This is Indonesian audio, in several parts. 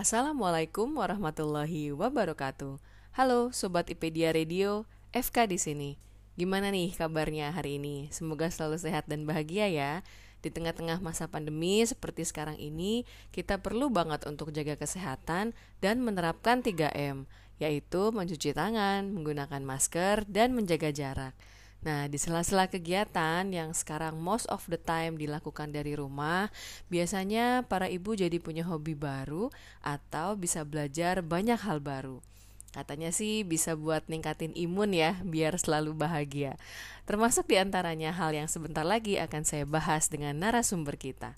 Assalamualaikum warahmatullahi wabarakatuh. Halo sobat IPedia Radio, FK di sini. Gimana nih kabarnya hari ini? Semoga selalu sehat dan bahagia ya. Di tengah-tengah masa pandemi seperti sekarang ini, kita perlu banget untuk jaga kesehatan dan menerapkan 3M, yaitu mencuci tangan, menggunakan masker, dan menjaga jarak. Nah, di sela-sela kegiatan yang sekarang most of the time dilakukan dari rumah, biasanya para ibu jadi punya hobi baru atau bisa belajar banyak hal baru. Katanya sih bisa buat ningkatin imun ya, biar selalu bahagia. Termasuk di antaranya hal yang sebentar lagi akan saya bahas dengan narasumber kita.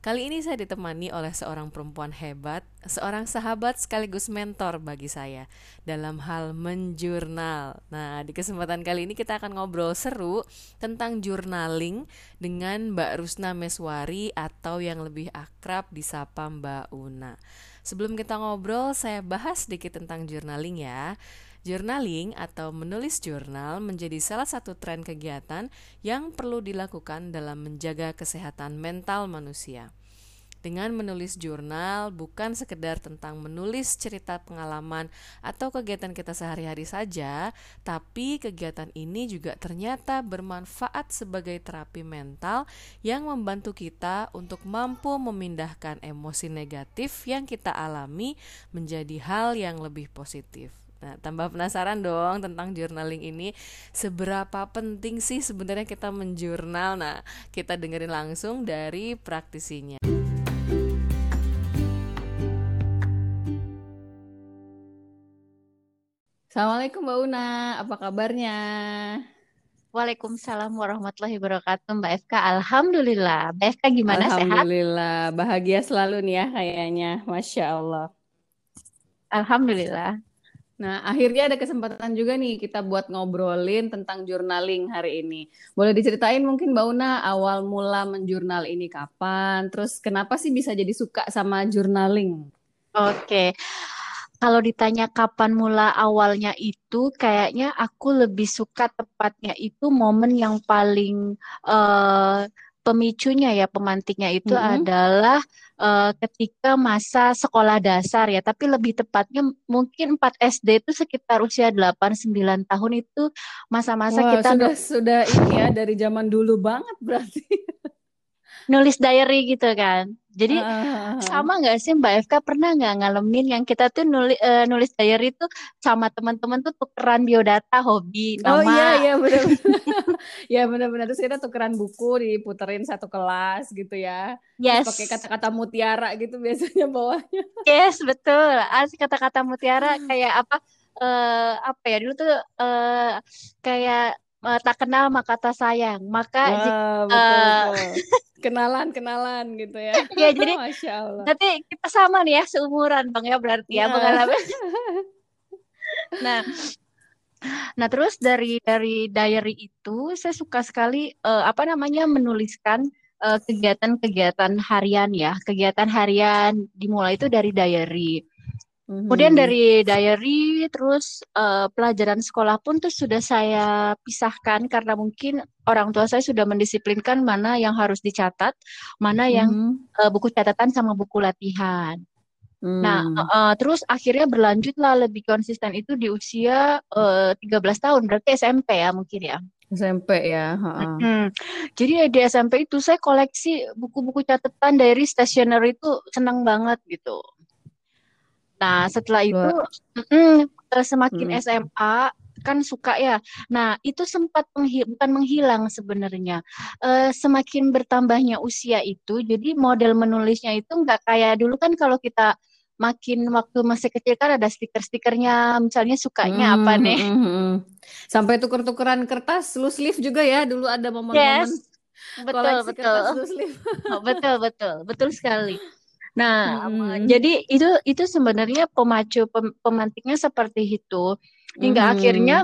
Kali ini saya ditemani oleh seorang perempuan hebat, seorang sahabat sekaligus mentor bagi saya dalam hal menjurnal. Nah, di kesempatan kali ini kita akan ngobrol seru tentang journaling dengan Mbak Rusna Meswari atau yang lebih akrab disapa Mbak Una. Sebelum kita ngobrol, saya bahas sedikit tentang journaling ya. Journaling atau menulis jurnal menjadi salah satu tren kegiatan yang perlu dilakukan dalam menjaga kesehatan mental manusia. Dengan menulis jurnal bukan sekedar tentang menulis cerita pengalaman atau kegiatan kita sehari-hari saja, tapi kegiatan ini juga ternyata bermanfaat sebagai terapi mental yang membantu kita untuk mampu memindahkan emosi negatif yang kita alami menjadi hal yang lebih positif. Nah, tambah penasaran dong tentang journaling ini. Seberapa penting sih sebenarnya kita menjurnal? Nah, kita dengerin langsung dari praktisinya. Assalamualaikum Mbak Una, apa kabarnya? Waalaikumsalam warahmatullahi wabarakatuh Mbak FK. Alhamdulillah. Mbak FK gimana Alhamdulillah, sehat? Alhamdulillah, bahagia selalu nih ya kayaknya. Masya Allah. Alhamdulillah. Nah, akhirnya ada kesempatan juga nih kita buat ngobrolin tentang journaling hari ini. Boleh diceritain mungkin Mbak Una awal mula menjurnal ini kapan? Terus kenapa sih bisa jadi suka sama journaling? Oke. Kalau ditanya kapan mula awalnya itu, kayaknya aku lebih suka tepatnya itu momen yang paling uh, pemicunya ya pemantiknya itu mm -hmm. adalah uh, ketika masa sekolah dasar ya tapi lebih tepatnya mungkin 4 SD itu sekitar usia 8 9 tahun itu masa-masa kita sudah sudah ini ya dari zaman dulu banget berarti nulis diary gitu kan. Jadi uh, sama nggak sih Mbak FK pernah nggak ngalamin yang kita tuh nulis uh, nulis diary itu sama teman-teman tuh tukeran biodata hobi nama. Oh iya iya benar. ya benar-benar terus kita tukeran buku diputerin satu kelas gitu ya. Yes. Pakai kata-kata mutiara gitu biasanya bawahnya. Yes betul. As kata-kata mutiara kayak apa? Uh, apa ya dulu tuh uh, kayak uh, tak kenal maka tak sayang maka Wah, betul, uh, betul kenalan kenalan gitu ya. Iya jadi Masya Allah. Nanti kita sama nih ya seumuran bang ya berarti ya, ya pengalaman. nah, nah terus dari dari diary itu saya suka sekali uh, apa namanya menuliskan eh, kegiatan-kegiatan harian ya kegiatan harian dimulai itu dari diary. Kemudian mm-hmm. dari diary, terus uh, pelajaran sekolah pun tuh sudah saya pisahkan karena mungkin orang tua saya sudah mendisiplinkan mana yang harus dicatat, mana yang mm-hmm. uh, buku catatan sama buku latihan. Mm. Nah, uh, terus akhirnya berlanjutlah lebih konsisten itu di usia uh, 13 tahun, berarti SMP ya mungkin ya. SMP ya. Hmm. Jadi di SMP itu saya koleksi buku-buku catatan dari stationer itu senang banget gitu. Nah, setelah itu mm, semakin mm. SMA kan suka ya. Nah, itu sempat menghil bukan menghilang sebenarnya. E, semakin bertambahnya usia itu, jadi model menulisnya itu nggak kayak dulu kan kalau kita makin waktu masih kecil kan ada stiker-stikernya, misalnya sukanya hmm, apa nih. Hmm, hmm. Sampai tuker-tukeran kertas loose leaf juga ya, dulu ada momen-momen yes. Betul, betul. Oh, betul, betul. Betul sekali. Nah, hmm. jadi itu itu sebenarnya pemacu pem, pemantiknya seperti itu. Hingga hmm. akhirnya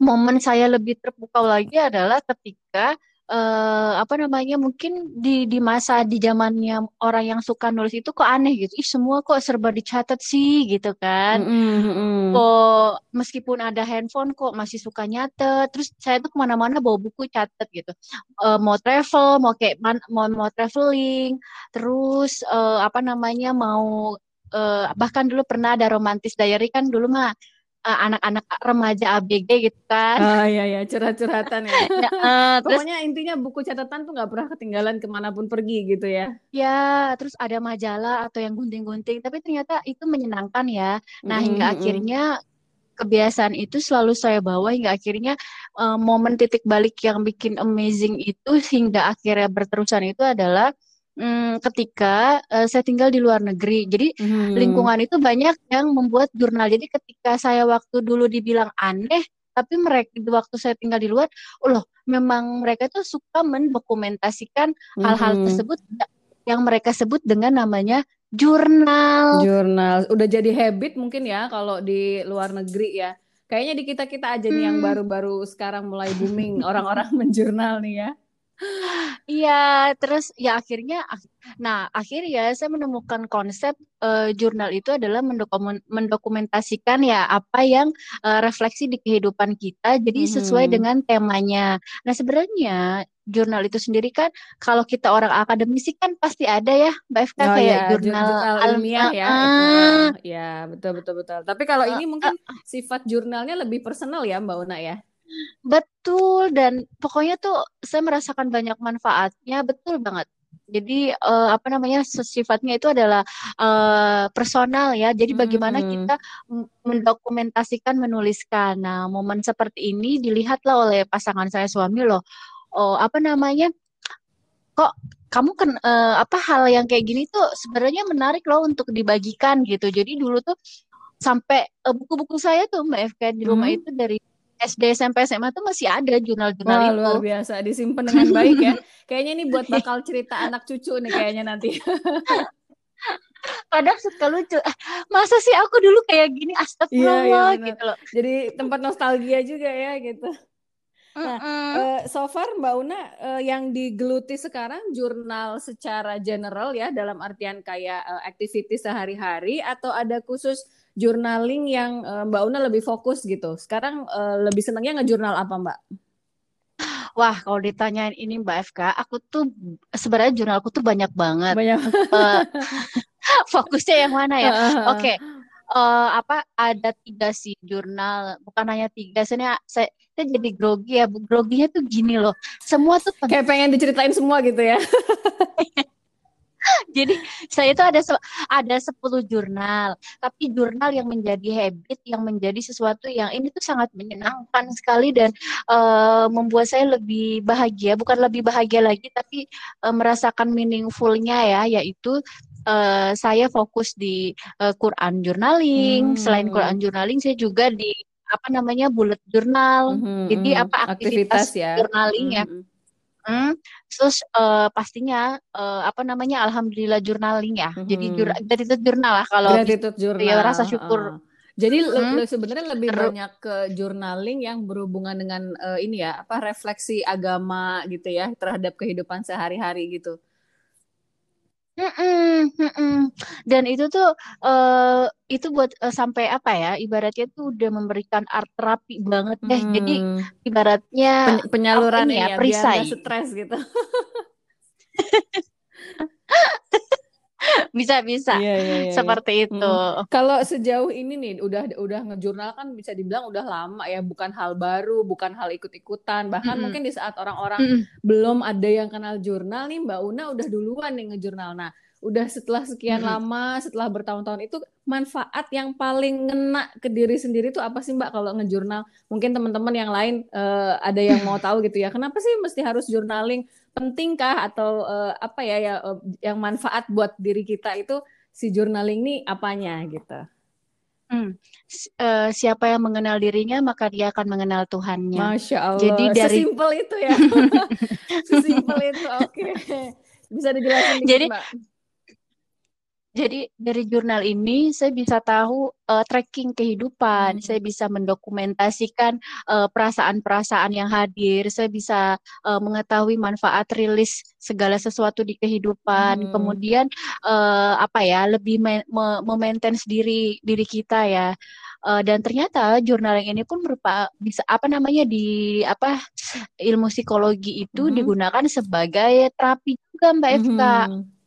momen saya lebih terpukau lagi adalah ketika uh, apa namanya mungkin di di masa di zamannya orang yang suka nulis itu kok aneh gitu. Ih semua kok serba dicatat sih gitu kan. Mm-hmm. kok meskipun ada handphone kok masih suka nyatet. Terus saya tuh ke mana-mana bawa buku catat gitu. Uh, mau travel mau kayak mau mau traveling. Terus uh, apa namanya mau uh, bahkan dulu pernah ada romantis diary kan dulu mah uh, anak-anak remaja ABG gitu kan. Oh iya iya curhat-curhatan ya. ya uh, Pokoknya terus, intinya buku catatan tuh nggak pernah ketinggalan ke mana pun pergi gitu ya. Ya terus ada majalah atau yang gunting-gunting tapi ternyata itu menyenangkan ya. Nah mm -hmm. hingga akhirnya kebiasaan itu selalu saya bawa hingga akhirnya uh, momen titik balik yang bikin amazing itu hingga akhirnya berterusan itu adalah hmm, ketika uh, saya tinggal di luar negeri. Jadi hmm. lingkungan itu banyak yang membuat jurnal. Jadi ketika saya waktu dulu dibilang aneh, tapi mereka waktu saya tinggal di luar, oh loh, memang mereka tuh suka mendokumentasikan hal-hal hmm. tersebut yang mereka sebut dengan namanya jurnal. Jurnal. Udah jadi habit mungkin ya kalau di luar negeri ya. Kayaknya di kita-kita aja nih yang hmm. baru-baru sekarang mulai booming orang-orang menjurnal nih ya. Iya, terus ya akhirnya, nah akhirnya saya menemukan konsep uh, jurnal itu adalah mendokumentasikan ya apa yang uh, refleksi di kehidupan kita, jadi sesuai hmm. dengan temanya. Nah sebenarnya jurnal itu sendiri kan kalau kita orang akademisi kan pasti ada ya, Mbak Eva oh, kayak ya, jurnal, jurnal ilmiah ya. Uh, ya betul betul betul. Tapi kalau uh, ini mungkin uh, sifat jurnalnya lebih personal ya Mbak Una ya. Betul dan pokoknya tuh saya merasakan banyak manfaatnya, betul banget. Jadi uh, apa namanya sifatnya itu adalah uh, personal ya. Jadi bagaimana hmm. kita mendokumentasikan, menuliskan. Nah, momen seperti ini dilihatlah oleh pasangan saya suami loh. Oh, apa namanya? Kok kamu kan uh, apa hal yang kayak gini tuh sebenarnya menarik loh untuk dibagikan gitu. Jadi dulu tuh sampai buku-buku uh, saya tuh Mbak FK di rumah hmm. itu dari SD SMP SMA tuh masih ada jurnal-jurnal itu. luar biasa disimpan dengan baik ya. Kayaknya ini buat bakal cerita anak cucu nih kayaknya nanti. Padahal suka lucu. Eh, masa sih aku dulu kayak gini astagfirullah iya, iya, gitu loh. Jadi tempat nostalgia juga ya gitu. Nah, mm uh, so far Mbak Una uh, yang digeluti sekarang jurnal secara general ya dalam artian kayak uh, aktivitas sehari-hari atau ada khusus journaling yang uh, Mbak Una lebih fokus gitu. Sekarang uh, lebih senangnya ngejurnal apa Mbak? Wah, kalau ditanyain ini Mbak FK, aku tuh sebenarnya jurnalku tuh banyak banget. Banyak. Uh, fokusnya yang mana ya? Oke. Okay. Uh, apa ada tiga sih jurnal bukan hanya tiga saya saya, saya jadi grogi ya groginya tuh gini loh semua tuh kayak pengen diceritain semua gitu ya Jadi saya itu ada ada 10 jurnal, tapi jurnal yang menjadi habit, yang menjadi sesuatu yang ini tuh sangat menyenangkan sekali dan uh, membuat saya lebih bahagia, bukan lebih bahagia lagi, tapi uh, merasakan meaningfulnya ya, yaitu uh, saya fokus di uh, Quran journaling. Hmm. Selain Quran journaling, saya juga di apa namanya bullet journal. Hmm, Jadi hmm. apa aktivitas, aktivitas ya. journaling ya. hmm. ya Hmm, terus uh, pastinya uh, apa namanya alhamdulillah journaling ya. Mm-hmm. Jadi jur gratitude jurnal lah kalau gratitude jurnal. Ya rasa syukur. Uh. Jadi hmm. le sebenarnya lebih banyak ke journaling yang berhubungan dengan uh, ini ya, apa refleksi agama gitu ya terhadap kehidupan sehari-hari gitu. Mm-mm, mm-mm. Dan itu tuh uh, itu buat uh, sampai apa ya? Ibaratnya tuh udah memberikan art terapi banget deh. Hmm. Jadi ibaratnya Pen- penyaluran ya, ya perisai. biar stres gitu. bisa bisa yeah, yeah, yeah, seperti itu. Mm. Kalau sejauh ini nih udah udah ngejurnal kan bisa dibilang udah lama ya, bukan hal baru, bukan hal ikut-ikutan. Bahkan mm. mungkin di saat orang-orang mm. belum ada yang kenal jurnal nih, Mbak Una udah duluan nih ngejurnal. Nah, udah setelah sekian mm. lama, setelah bertahun-tahun itu manfaat yang paling ngena ke diri sendiri itu apa sih Mbak kalau ngejurnal? Mungkin teman-teman yang lain uh, ada yang mau tahu gitu ya. Kenapa sih mesti harus journaling? pentingkah atau uh, apa ya ya uh, yang manfaat buat diri kita itu si journaling ini apanya gitu. Hmm. Uh, siapa yang mengenal dirinya maka dia akan mengenal Tuhannya. Masya Allah. Jadi dari sesimpel itu ya. sesimpel itu. Oke. Okay. Bisa dijelasin Jadi Mbak. Jadi dari jurnal ini saya bisa tahu uh, tracking kehidupan, hmm. saya bisa mendokumentasikan eh, perasaan-perasaan yang hadir, saya bisa uh, mengetahui manfaat rilis segala sesuatu di kehidupan. Hmm. Kemudian uh, apa ya, lebih memaintain diri diri kita ya. Uh, dan ternyata jurnal yang ini pun berupa bisa apa namanya di apa ilmu psikologi itu hmm. digunakan sebagai terapi juga Mbak Eka. Hmm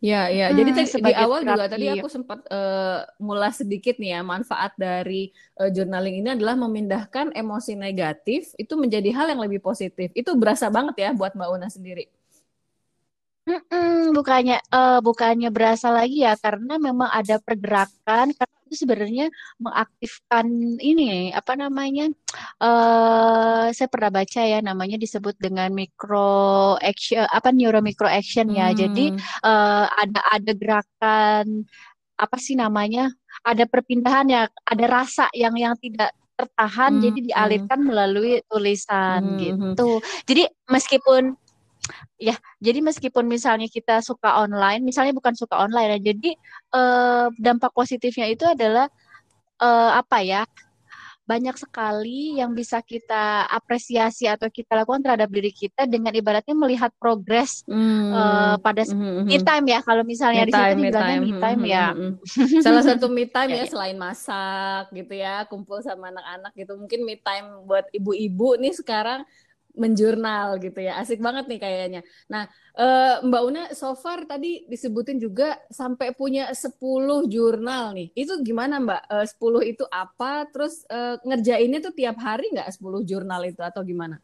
Ya, ya. Jadi tadi di awal terapi. juga tadi aku sempat uh, mulas sedikit nih ya manfaat dari uh, journaling ini adalah memindahkan emosi negatif itu menjadi hal yang lebih positif. Itu berasa banget ya buat Mbak Una sendiri. Mm-mm, bukannya uh, bukannya berasa lagi ya karena memang ada pergerakan karena itu sebenarnya mengaktifkan ini apa namanya uh, saya pernah baca ya namanya disebut dengan micro action apa neuro micro action ya. Jadi uh, ada ada gerakan apa sih namanya ada perpindahan ya ada rasa yang yang tidak tertahan hmm, jadi dialirkan hmm. melalui tulisan hmm, gitu. Jadi meskipun ya jadi meskipun misalnya kita suka online misalnya bukan suka online ya jadi eh, dampak positifnya itu adalah eh, apa ya banyak sekali yang bisa kita apresiasi atau kita lakukan terhadap diri kita dengan ibaratnya melihat progres hmm. uh, pada mm -hmm. me time ya kalau misalnya me di situ dibilangnya me time, me ya. hmm, hmm, salah satu me time ya, ya. selain masak gitu ya kumpul sama anak-anak gitu mungkin me time buat ibu-ibu nih sekarang menjurnal gitu ya. Asik banget nih kayaknya. Nah, uh, Mbak Una so far tadi disebutin juga sampai punya 10 jurnal nih. Itu gimana Mbak? Uh, 10 itu apa? Terus uh, ngerjainnya tuh tiap hari nggak 10 jurnal itu atau gimana?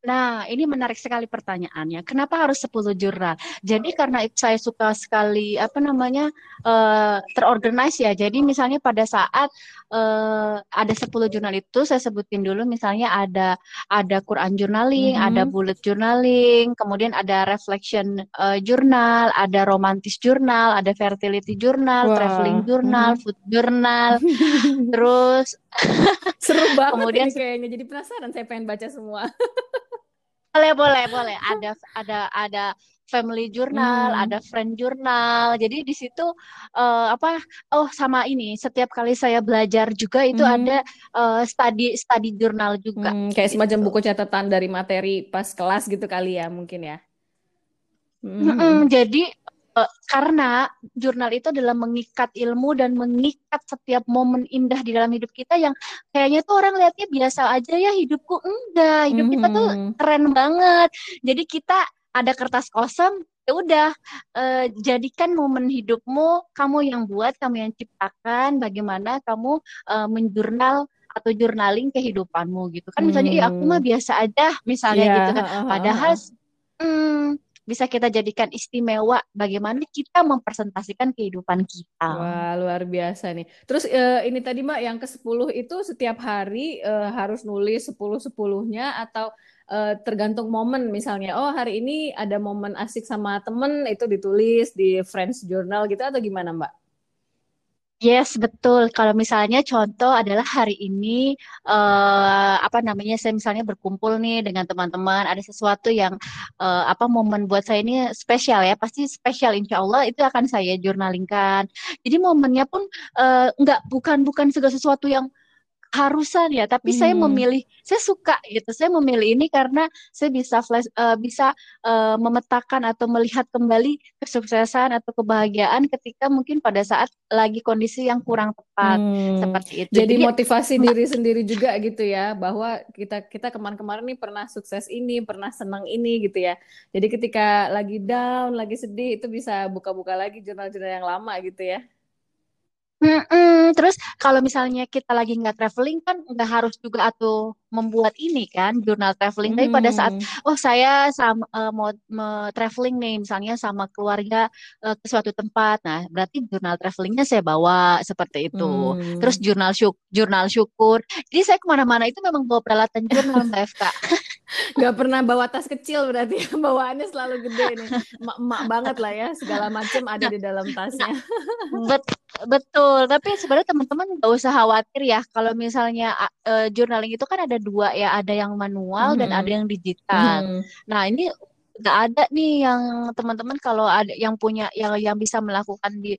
Nah, ini menarik sekali pertanyaannya. Kenapa harus 10 jurnal? Jadi karena saya suka sekali apa namanya uh, terorganize ya. Jadi misalnya pada saat uh, ada 10 jurnal itu saya sebutin dulu misalnya ada ada Quran journaling, mm -hmm. ada bullet journaling, kemudian ada reflection uh, jurnal, ada romantis jurnal, ada fertility jurnal, wow. traveling jurnal, mm -hmm. food jurnal. terus seru banget kemudian ini kayaknya jadi penasaran saya pengen baca semua. boleh boleh boleh ada ada ada family journal, hmm. ada friend journal. Jadi di situ uh, apa oh sama ini setiap kali saya belajar juga itu hmm. ada uh, study study journal juga. Hmm, kayak gitu. semacam buku catatan dari materi pas kelas gitu kali ya mungkin ya. Hmm. Hmm, jadi uh, karena jurnal itu adalah mengikat ilmu dan mengikat setiap momen indah di dalam hidup kita yang kayaknya tuh orang lihatnya biasa aja ya hidupku enggak hidup mm -hmm. kita tuh keren banget jadi kita ada kertas kosong ya udah uh, jadikan momen hidupmu kamu yang buat kamu yang ciptakan bagaimana kamu uh, menjurnal atau journaling kehidupanmu gitu kan misalnya hmm. aku mah biasa aja misalnya yeah. gitu kan padahal hmm, bisa kita jadikan istimewa bagaimana kita mempresentasikan kehidupan kita. Wah, luar biasa nih. Terus uh, ini tadi Mbak yang ke-10 itu setiap hari uh, harus nulis 10-10-nya atau uh, tergantung momen misalnya. Oh, hari ini ada momen asik sama temen itu ditulis di Friends Journal gitu atau gimana Mbak? Yes, betul. Kalau misalnya contoh adalah hari ini uh, apa namanya saya misalnya berkumpul nih dengan teman-teman, ada sesuatu yang uh, apa momen buat saya ini spesial ya, pasti spesial insya Allah itu akan saya jurnalingkan. Jadi momennya pun uh, enggak bukan bukan segala sesuatu yang harusan ya tapi hmm. saya memilih saya suka gitu saya memilih ini karena saya bisa flash uh, bisa uh, memetakan atau melihat kembali kesuksesan atau kebahagiaan ketika mungkin pada saat lagi kondisi yang kurang tepat hmm. seperti itu jadi, jadi motivasi diri sendiri juga gitu ya bahwa kita kita kemarin-kemarin nih pernah sukses ini pernah senang ini gitu ya jadi ketika lagi down lagi sedih itu bisa buka-buka lagi jurnal-jurnal yang lama gitu ya Mm-mm. Terus kalau misalnya kita lagi nggak traveling kan nggak harus juga atau membuat ini kan jurnal traveling. Tapi pada saat hmm. oh saya sama uh, mau, mau traveling nih misalnya sama keluarga uh, ke suatu tempat, nah berarti jurnal travelingnya saya bawa seperti itu. Hmm. Terus jurnal syuk jurnal syukur. Jadi saya ke mana-mana itu memang bawa peralatan jurnal Mbak FK. Gak pernah bawa tas kecil berarti ya. bawaannya selalu gede nih emak banget lah ya segala macam ada di dalam tasnya Bet betul tapi sebenarnya teman-teman nggak usah khawatir ya kalau misalnya uh, journaling itu kan ada dua ya ada yang manual hmm. dan ada yang digital hmm. nah ini nggak ada nih yang teman-teman kalau ada yang punya yang yang bisa melakukan di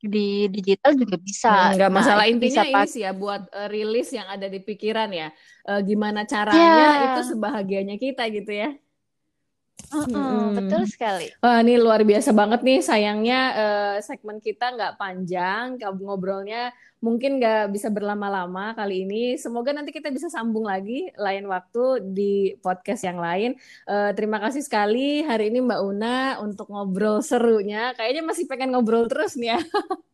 di digital juga bisa. Hmm, nggak masalah nah, intinya bisa ini sih ya buat uh, rilis yang ada di pikiran ya. Uh, gimana caranya yeah. itu sebahagianya kita gitu ya. Uh, hmm. Betul sekali. Wah, ini luar biasa banget nih. Sayangnya uh, segmen kita nggak panjang, ngobrolnya mungkin nggak bisa berlama-lama kali ini. Semoga nanti kita bisa sambung lagi lain waktu di podcast yang lain. Uh, terima kasih sekali hari ini Mbak Una untuk ngobrol serunya. Kayaknya masih pengen ngobrol terus nih ya.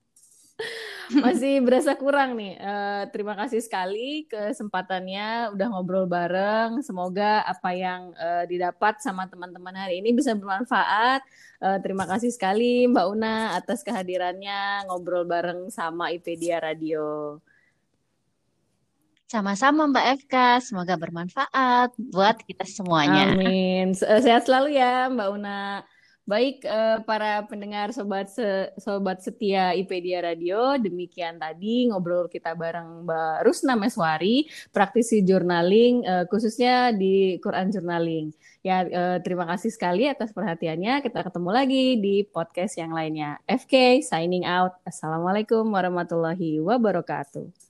masih berasa kurang nih. Uh, terima kasih sekali kesempatannya udah ngobrol bareng. Semoga apa yang uh, didapat sama teman-teman hari ini bisa bermanfaat. Uh, terima kasih sekali Mbak Una atas kehadirannya ngobrol bareng sama IPedia Radio. Sama-sama Mbak Eka, semoga bermanfaat buat kita semuanya. Amin. Sehat selalu ya Mbak Una. Baik uh, para pendengar sobat se sobat setia IPedia Radio, demikian tadi ngobrol kita bareng Mbak Rusna Meswari, praktisi journaling uh, khususnya di Quran Journaling. Ya uh, terima kasih sekali atas perhatiannya. Kita ketemu lagi di podcast yang lainnya. FK signing out. Assalamualaikum warahmatullahi wabarakatuh.